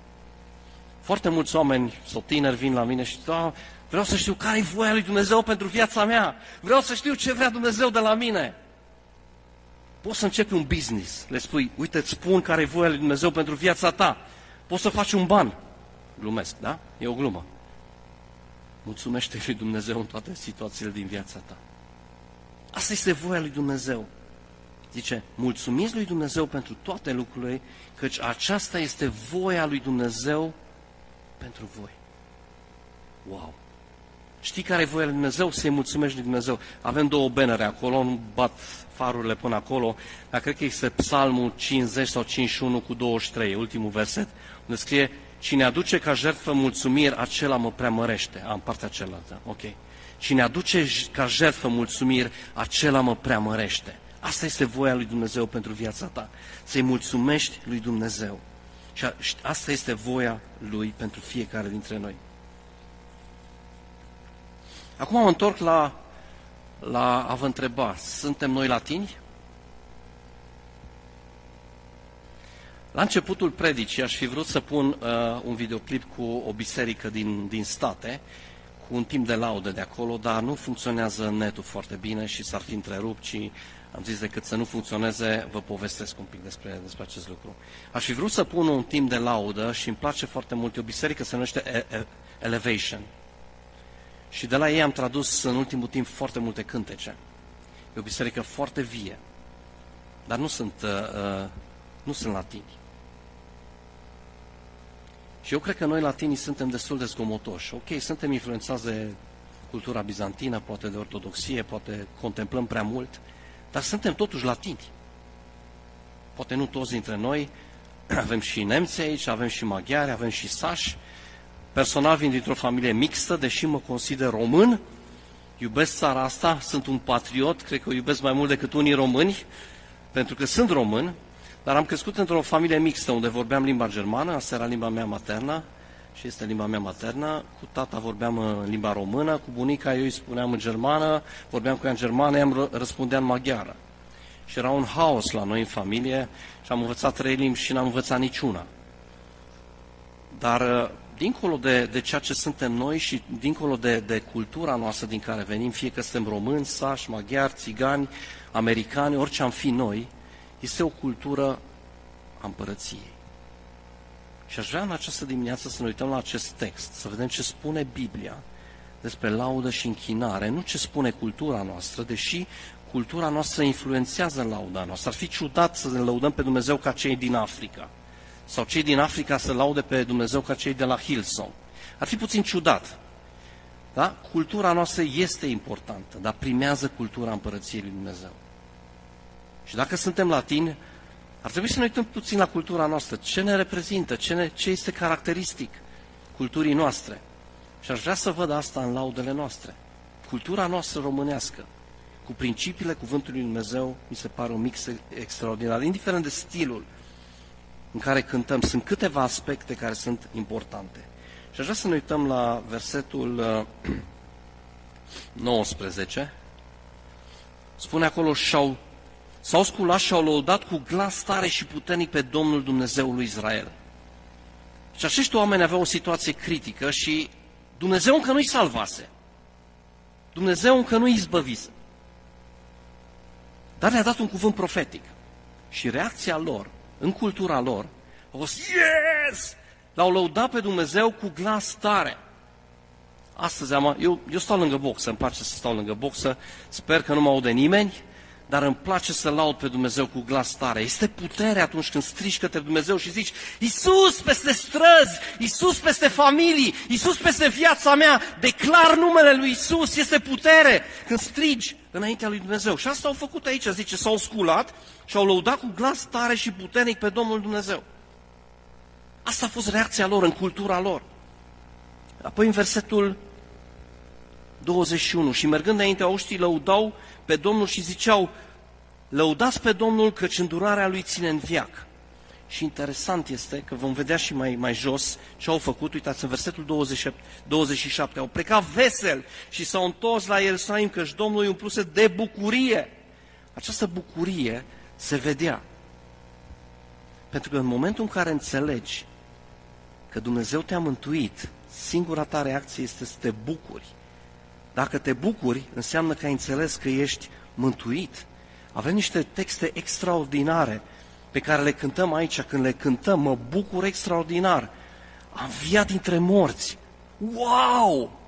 Foarte mulți oameni sau tineri vin la mine și da, vreau să știu care e voia lui Dumnezeu pentru viața mea. Vreau să știu ce vrea Dumnezeu de la mine. Poți să începi un business. Le spui, uite, îți spun care e voia lui Dumnezeu pentru viața ta. Poți să faci un ban. Glumesc, da? E o glumă. Mulțumește lui Dumnezeu în toate situațiile din viața ta. Asta este voia lui Dumnezeu. Zice, mulțumiți lui Dumnezeu pentru toate lucrurile, căci aceasta este voia lui Dumnezeu pentru voi. Wow! Știi care e voia lui Dumnezeu? Să-i mulțumești lui Dumnezeu. Avem două benere acolo, nu bat farurile până acolo, dar cred că este psalmul 50 sau 51 cu 23, ultimul verset, unde scrie, cine aduce ca jertfă mulțumiri, acela mă preamărește. Am partea cealaltă, ok. Cine aduce ca jertfă mulțumiri, acela mă preamărește. Asta este voia lui Dumnezeu pentru viața ta. Să-i mulțumești lui Dumnezeu. Și asta este voia lui pentru fiecare dintre noi. Acum mă întorc la, la a vă întreba, suntem noi latini? La începutul predicii aș fi vrut să pun uh, un videoclip cu o biserică din, din state, cu un timp de laudă de acolo, dar nu funcționează netul foarte bine și s-ar fi întrerupt și am zis decât să nu funcționeze, vă povestesc un pic despre, despre acest lucru. Aș fi vrut să pun un timp de laudă și îmi place foarte mult, e o biserică se numește Elevation. Și de la ei am tradus în ultimul timp foarte multe cântece. E o biserică foarte vie, dar nu sunt, uh, uh, nu sunt latini. Și eu cred că noi latinii suntem destul de zgomotoși. Ok, suntem influențați de cultura bizantină, poate de ortodoxie, poate contemplăm prea mult, dar suntem totuși latini. Poate nu toți dintre noi, avem și nemți aici, avem și maghiari, avem și sași, Personal vin dintr-o familie mixtă, deși mă consider român, iubesc țara asta, sunt un patriot, cred că o iubesc mai mult decât unii români, pentru că sunt român, dar am crescut într-o familie mixtă, unde vorbeam limba germană, asta era limba mea maternă, și este limba mea maternă, cu tata vorbeam în limba română, cu bunica eu îi spuneam în germană, vorbeam cu ea în germană, ea îmi răspundea în maghiară. Și era un haos la noi în familie și am învățat trei limbi și n-am învățat niciuna. Dar dincolo de, de ceea ce suntem noi și dincolo de, de cultura noastră din care venim, fie că suntem români, sași, maghiari, țigani, americani, orice am fi noi, este o cultură a împărăției. Și aș vrea în această dimineață să ne uităm la acest text, să vedem ce spune Biblia despre laudă și închinare, nu ce spune cultura noastră, deși cultura noastră influențează lauda noastră. Ar fi ciudat să ne lăudăm pe Dumnezeu ca cei din Africa sau cei din Africa să laude pe Dumnezeu ca cei de la Hillsong. Ar fi puțin ciudat. Da? Cultura noastră este importantă, dar primează cultura împărăției lui Dumnezeu. Și dacă suntem latini, ar trebui să ne uităm puțin la cultura noastră. Ce ne reprezintă? Ce, ne, ce este caracteristic culturii noastre? Și aș vrea să văd asta în laudele noastre. Cultura noastră românească, cu principiile Cuvântului Lui Dumnezeu, mi se pare un mix extraordinar, indiferent de stilul în care cântăm. Sunt câteva aspecte care sunt importante. Și aș vrea să ne uităm la versetul 19. Spune acolo, și-au, s-au sculat și au lăudat cu glas tare și puternic pe Domnul Dumnezeul lui Israel. Și acești oameni aveau o situație critică și Dumnezeu încă nu-i salvase. Dumnezeu încă nu-i izbăvise. Dar le-a dat un cuvânt profetic. Și reacția lor, în cultura lor, a fost, yes! L-au lăudat pe Dumnezeu cu glas tare. Astăzi am, eu, eu stau lângă boxă, îmi place să stau lângă boxă, sper că nu mă aude nimeni, dar îmi place să laud pe Dumnezeu cu glas tare. Este putere atunci când strici către Dumnezeu și zici, Iisus peste străzi, Iisus peste familii, Iisus peste viața mea, declar numele lui Iisus, este putere când strigi înaintea lui Dumnezeu. Și asta au făcut aici, zice, s-au sculat și au lăudat cu glas tare și puternic pe Domnul Dumnezeu. Asta a fost reacția lor în cultura lor. Apoi în versetul 21. Și mergând înainte, auștii lăudau pe Domnul și ziceau, lăudați pe Domnul căci îndurarea lui ține în viac. Și interesant este că vom vedea și mai, mai jos ce au făcut. Uitați, în versetul 27, 27 au plecat vesel și s-au întors la Ierusalim, căci Domnul îi umpluse de bucurie. Această bucurie se vedea. Pentru că în momentul în care înțelegi că Dumnezeu te-a mântuit, singura ta reacție este să te bucuri. Dacă te bucuri, înseamnă că ai înțeles că ești mântuit. Avem niște texte extraordinare pe care le cântăm aici. Când le cântăm, mă bucur extraordinar. Am viat dintre morți. Wow!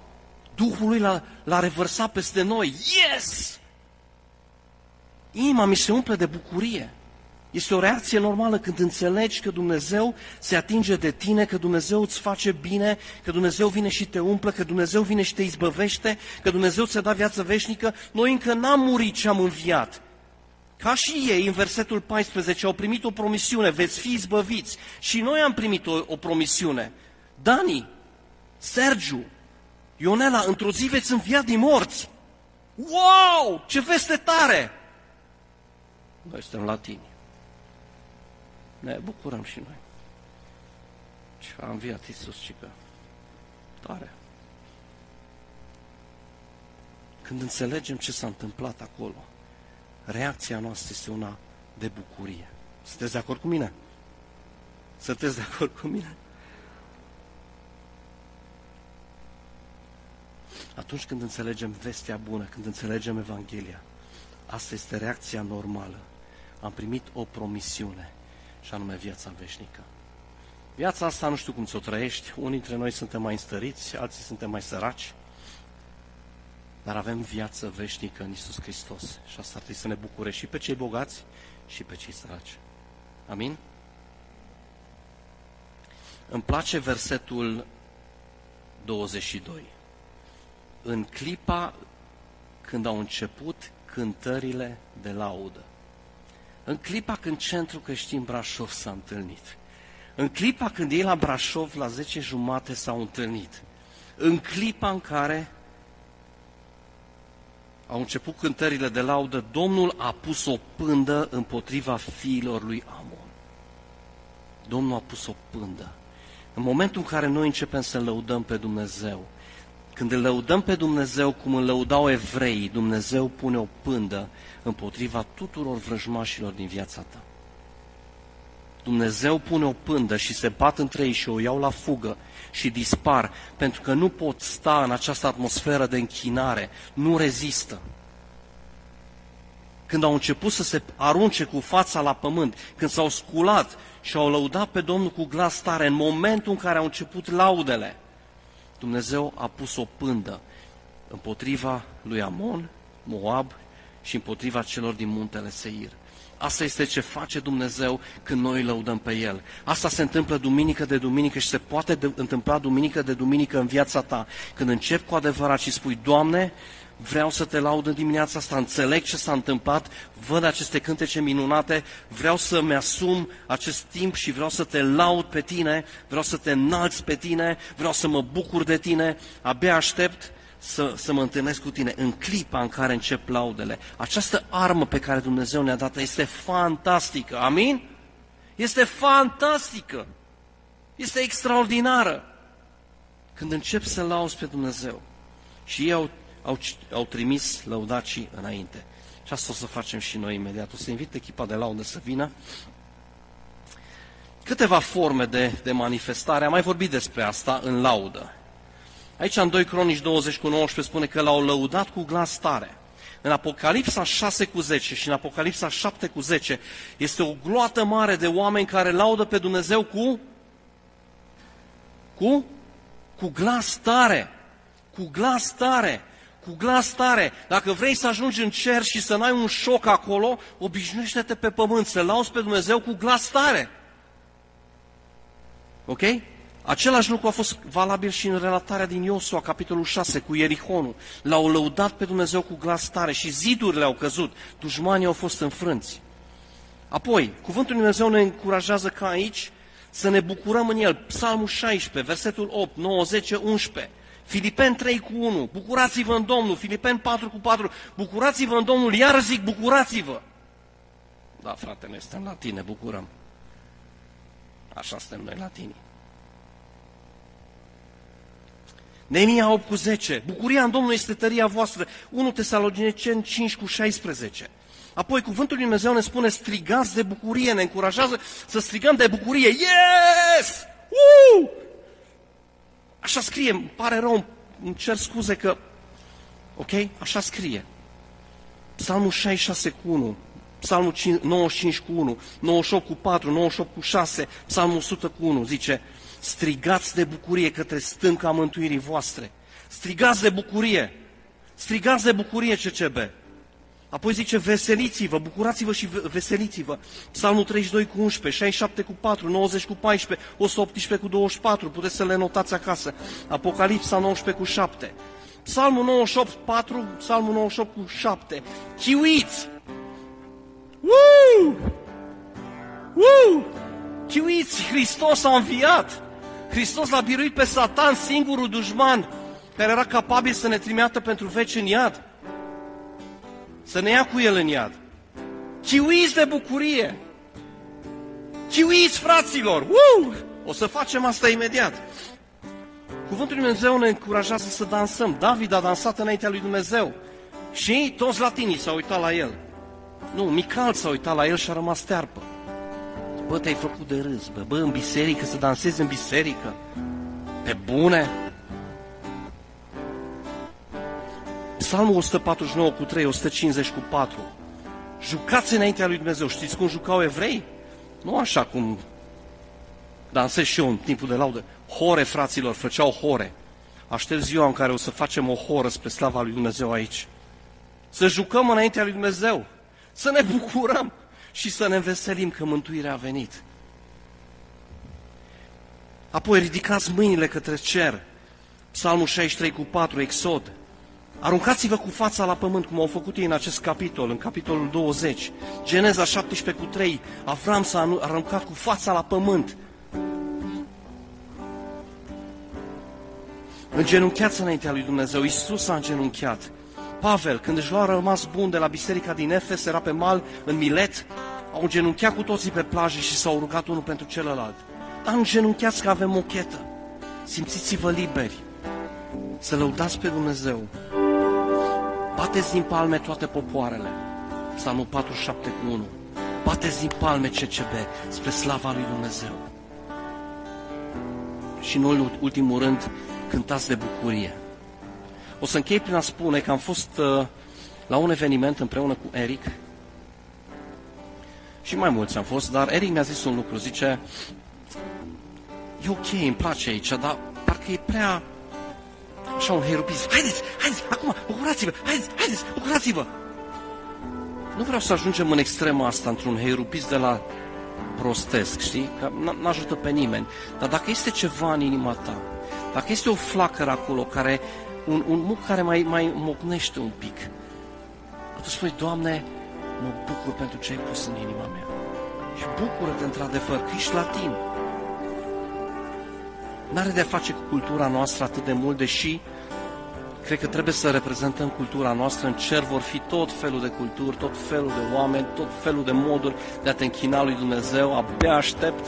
Duhul lui l-a, l-a revărsat peste noi. Yes! Inima mi se umple de bucurie. Este o reacție normală când înțelegi că Dumnezeu se atinge de tine, că Dumnezeu îți face bine, că Dumnezeu vine și te umplă, că Dumnezeu vine și te izbăvește, că Dumnezeu ți-a dat viață veșnică. Noi încă n-am murit și am înviat. Ca și ei, în versetul 14, au primit o promisiune, veți fi izbăviți. Și noi am primit o, o promisiune. Dani, Sergiu, Ionela, într-o zi veți învia din morți. Wow, ce veste tare! Noi suntem latini ne bucurăm și noi. Și a înviat Iisus și că tare. Când înțelegem ce s-a întâmplat acolo, reacția noastră este una de bucurie. Sunteți de acord cu mine? Sunteți de acord cu mine? Atunci când înțelegem vestea bună, când înțelegem Evanghelia, asta este reacția normală. Am primit o promisiune și anume viața veșnică. Viața asta nu știu cum ți-o trăiești, unii dintre noi suntem mai înstăriți, alții suntem mai săraci, dar avem viață veșnică în Isus Hristos și asta ar trebui să ne bucure și pe cei bogați și pe cei săraci. Amin? Îmi place versetul 22. În clipa când au început cântările de laudă. În clipa când Centrul Creștin Brașov s-a întâlnit, în clipa când ei la Brașov la 10 jumate s-au întâlnit, în clipa în care au început cântările de laudă, Domnul a pus o pândă împotriva fiilor lui Amon. Domnul a pus o pândă. În momentul în care noi începem să lăudăm pe Dumnezeu, când îl lăudăm pe Dumnezeu cum îl lăudau evreii, Dumnezeu pune o pândă împotriva tuturor vrăjmașilor din viața ta. Dumnezeu pune o pândă și se bat între ei și o iau la fugă și dispar, pentru că nu pot sta în această atmosferă de închinare, nu rezistă. Când au început să se arunce cu fața la pământ, când s-au sculat și au lăudat pe Domnul cu glas tare, în momentul în care au început laudele, Dumnezeu a pus o pândă împotriva lui Amon, Moab și împotriva celor din muntele Seir. Asta este ce face Dumnezeu când noi lăudăm pe El. Asta se întâmplă duminică de duminică și se poate de, întâmpla duminică de duminică în viața ta. Când începi cu adevărat și spui, Doamne, vreau să te laud în dimineața asta, înțeleg ce s-a întâmplat, văd aceste cântece minunate, vreau să-mi asum acest timp și vreau să te laud pe tine, vreau să te înalți pe tine, vreau să mă bucur de tine, abia aștept să, să mă întâlnesc cu tine în clipa în care încep laudele. Această armă pe care Dumnezeu ne-a dat este fantastică, amin? Este fantastică, este extraordinară. Când încep să lauzi pe Dumnezeu și ei au, au, au trimis lăudacii înainte. Și asta o să facem și noi imediat. O să invit echipa de laudă să vină. Câteva forme de, de manifestare. Am mai vorbit despre asta în laudă. Aici în 2 Cronici 20 cu 19 spune că l-au lăudat cu glas tare. În Apocalipsa 6 cu 10 și în Apocalipsa 7 cu 10 este o gloată mare de oameni care laudă pe Dumnezeu cu cu cu glas tare. Cu glas tare. Cu glas tare. Dacă vrei să ajungi în cer și să n-ai un șoc acolo, obișnuiește-te pe pământ, să lauzi pe Dumnezeu cu glas tare. Ok? Același lucru a fost valabil și în relatarea din Iosua, capitolul 6, cu Ierihonul. L-au lăudat pe Dumnezeu cu glas tare și zidurile au căzut, dușmanii au fost înfrânți. Apoi, cuvântul Lui Dumnezeu ne încurajează ca aici să ne bucurăm în el. Psalmul 16, versetul 8, 9, 10, 11. Filipen 3 cu 1, bucurați-vă în Domnul, Filipen 4 cu 4, bucurați-vă în Domnul, iar zic, bucurați-vă. Da, frate, noi suntem la tine, bucurăm. Așa suntem noi la tine. Neemia 8 cu 10. Bucuria în Domnul este tăria voastră. 1 Tesaloniceni 5 cu 16. Apoi cuvântul Lui Dumnezeu ne spune strigați de bucurie, ne încurajează să strigăm de bucurie. Yes! Uh! Așa scrie, îmi pare rău, îmi cer scuze că... Ok? Așa scrie. Psalmul 66 cu 1, Psalmul 95 cu 1, 98 cu 4, 98 cu 6, Psalmul 100 cu 1, zice strigați de bucurie către stânca mântuirii voastre. Strigați de bucurie. Strigați de bucurie CCB. Apoi zice, veseliți-vă, bucurați-vă și veseliți-vă. Psalmul 32 cu 11, 67 cu 4, 90 cu 14, 118 cu 24, puteți să le notați acasă. Apocalipsa 19 cu 7. Psalmul 98, 4, Psalmul 98 cu 7. Chiuiți! Woo! Woo! Chiuiți, Hristos a înviat! Hristos l-a biruit pe Satan, singurul dușman care era capabil să ne trimeată pentru veci în iad. Să ne ia cu el în iad. Chiuiți de bucurie! Chiuiți, fraților! Uu! O să facem asta imediat. Cuvântul Lui Dumnezeu ne încurajează să dansăm. David a dansat înaintea lui Dumnezeu. Și toți latinii s-au uitat la el. Nu, Mical s-a uitat la el și a rămas tearpă. Bă, te-ai făcut de râs, bă, bă, în biserică, să dansezi în biserică. Pe bune? Psalmul 149 cu 3, 150 cu 4. Jucați înaintea lui Dumnezeu. Știți cum jucau evrei? Nu așa cum dansez și eu în timpul de laudă. Hore, fraților, făceau hore. Aștept ziua în care o să facem o horă spre slava lui Dumnezeu aici. Să jucăm înaintea lui Dumnezeu. Să ne bucurăm și să ne veselim că mântuirea a venit. Apoi ridicați mâinile către cer. Psalmul 63 cu 4, Exod. Aruncați-vă cu fața la pământ, cum au făcut ei în acest capitol, în capitolul 20. Geneza 17 cu 3, Avram s-a aruncat cu fața la pământ. Îngenuncheați înaintea lui Dumnezeu, Iisus a îngenunchiat. Pavel, când își lua rămas bun de la biserica din Efes, era pe mal, în Milet, au îngenunchiat cu toții pe plajă și s-au rugat unul pentru celălalt. Dar îngenunchiați că avem o chetă. Simțiți-vă liberi să lăudați pe Dumnezeu. Bateți din palme toate popoarele. Psalmul 47 cu 1. Bateți din palme CCB spre slava lui Dumnezeu. Și nu în ultimul rând, cântați de bucurie. O să închei prin a spune că am fost uh, la un eveniment împreună cu Eric și mai mulți am fost, dar Eric mi-a zis un lucru, zice e ok, îmi place aici, dar parcă e prea așa un herupism. Haideți, haideți, acum, bucurați-vă, haideți, haideți, bucurați-vă. Nu vreau să ajungem în extrema asta, într-un herupism de la prostesc, știi? Că n-ajută pe nimeni. Dar dacă este ceva în inima ta, dacă este o flacără acolo care un, un muc care mai, mai mocnește un pic. Atunci spui, Doamne, mă bucur pentru ce ai pus în inima mea. Și bucură-te într-adevăr că ești latin. N-are de-a face cu cultura noastră atât de mult, deși cred că trebuie să reprezentăm cultura noastră. În cer vor fi tot felul de culturi, tot felul de oameni, tot felul de moduri de a te închina lui Dumnezeu. Abia aștept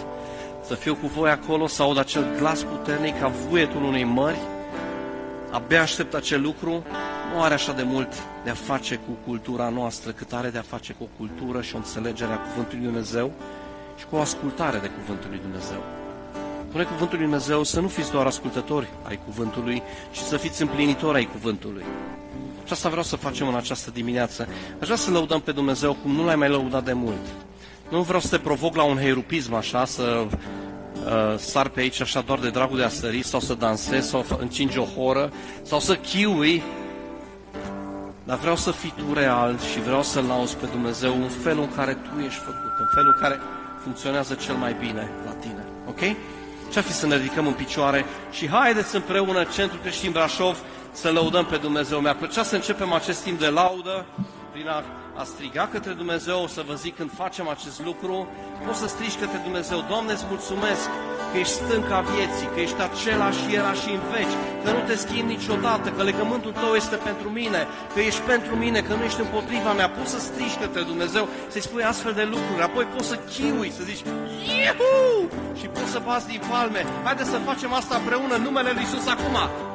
să fiu cu voi acolo, să aud acel glas puternic ca vuietul unei mări. Abia aștept acel lucru. Nu are așa de mult de a face cu cultura noastră, cât are de a face cu o cultură și o înțelegere a Cuvântului Dumnezeu și cu o ascultare de Cuvântul lui Dumnezeu. Spune Cuvântul lui Dumnezeu să nu fiți doar ascultători ai Cuvântului, ci să fiți împlinitori ai Cuvântului. Și asta vreau să facem în această dimineață. Aș vrea să lăudăm pe Dumnezeu cum nu l-ai mai lăudat de mult. Nu vreau să te provoc la un heirupism așa, să uh, sar pe aici așa doar de dragul de a sări sau să dansezi sau încingi o horă sau să chiui dar vreau să fii tu real și vreau să-L lauzi pe Dumnezeu în felul în care tu ești făcut, în felul în care funcționează cel mai bine la tine. Ok? Ce-ar fi să ne ridicăm în picioare și haideți împreună Centrul Creștin Brașov să lăudăm pe Dumnezeu. Mi-ar plăcea să începem acest timp de laudă prin a, a striga către Dumnezeu, să vă zic când facem acest lucru, poți să strigi către Dumnezeu, Doamne, îți mulțumesc că ești stânca vieții, că ești același era și în veci, că nu te schimbi niciodată, că legământul tău este pentru mine, că ești pentru mine, că nu ești împotriva mea. Poți să strigi către Dumnezeu, să-i spui astfel de lucruri, apoi poți să chiui, să zici, Iuhu! Și poți să bați din palme. Haideți să facem asta împreună în numele Lui Iisus acum.